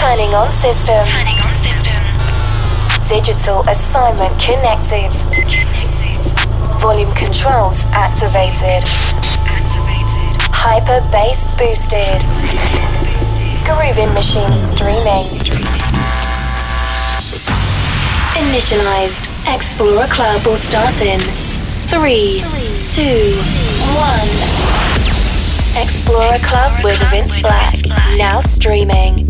Turning on system. Turning on system. Digital assignment connected. Volume controls activated. Activated. Hyper bass boosted. Grooving machine streaming. Initialized. Explorer Club will start in three, two, one. Explorer Club with Vince Blakk. Now streaming.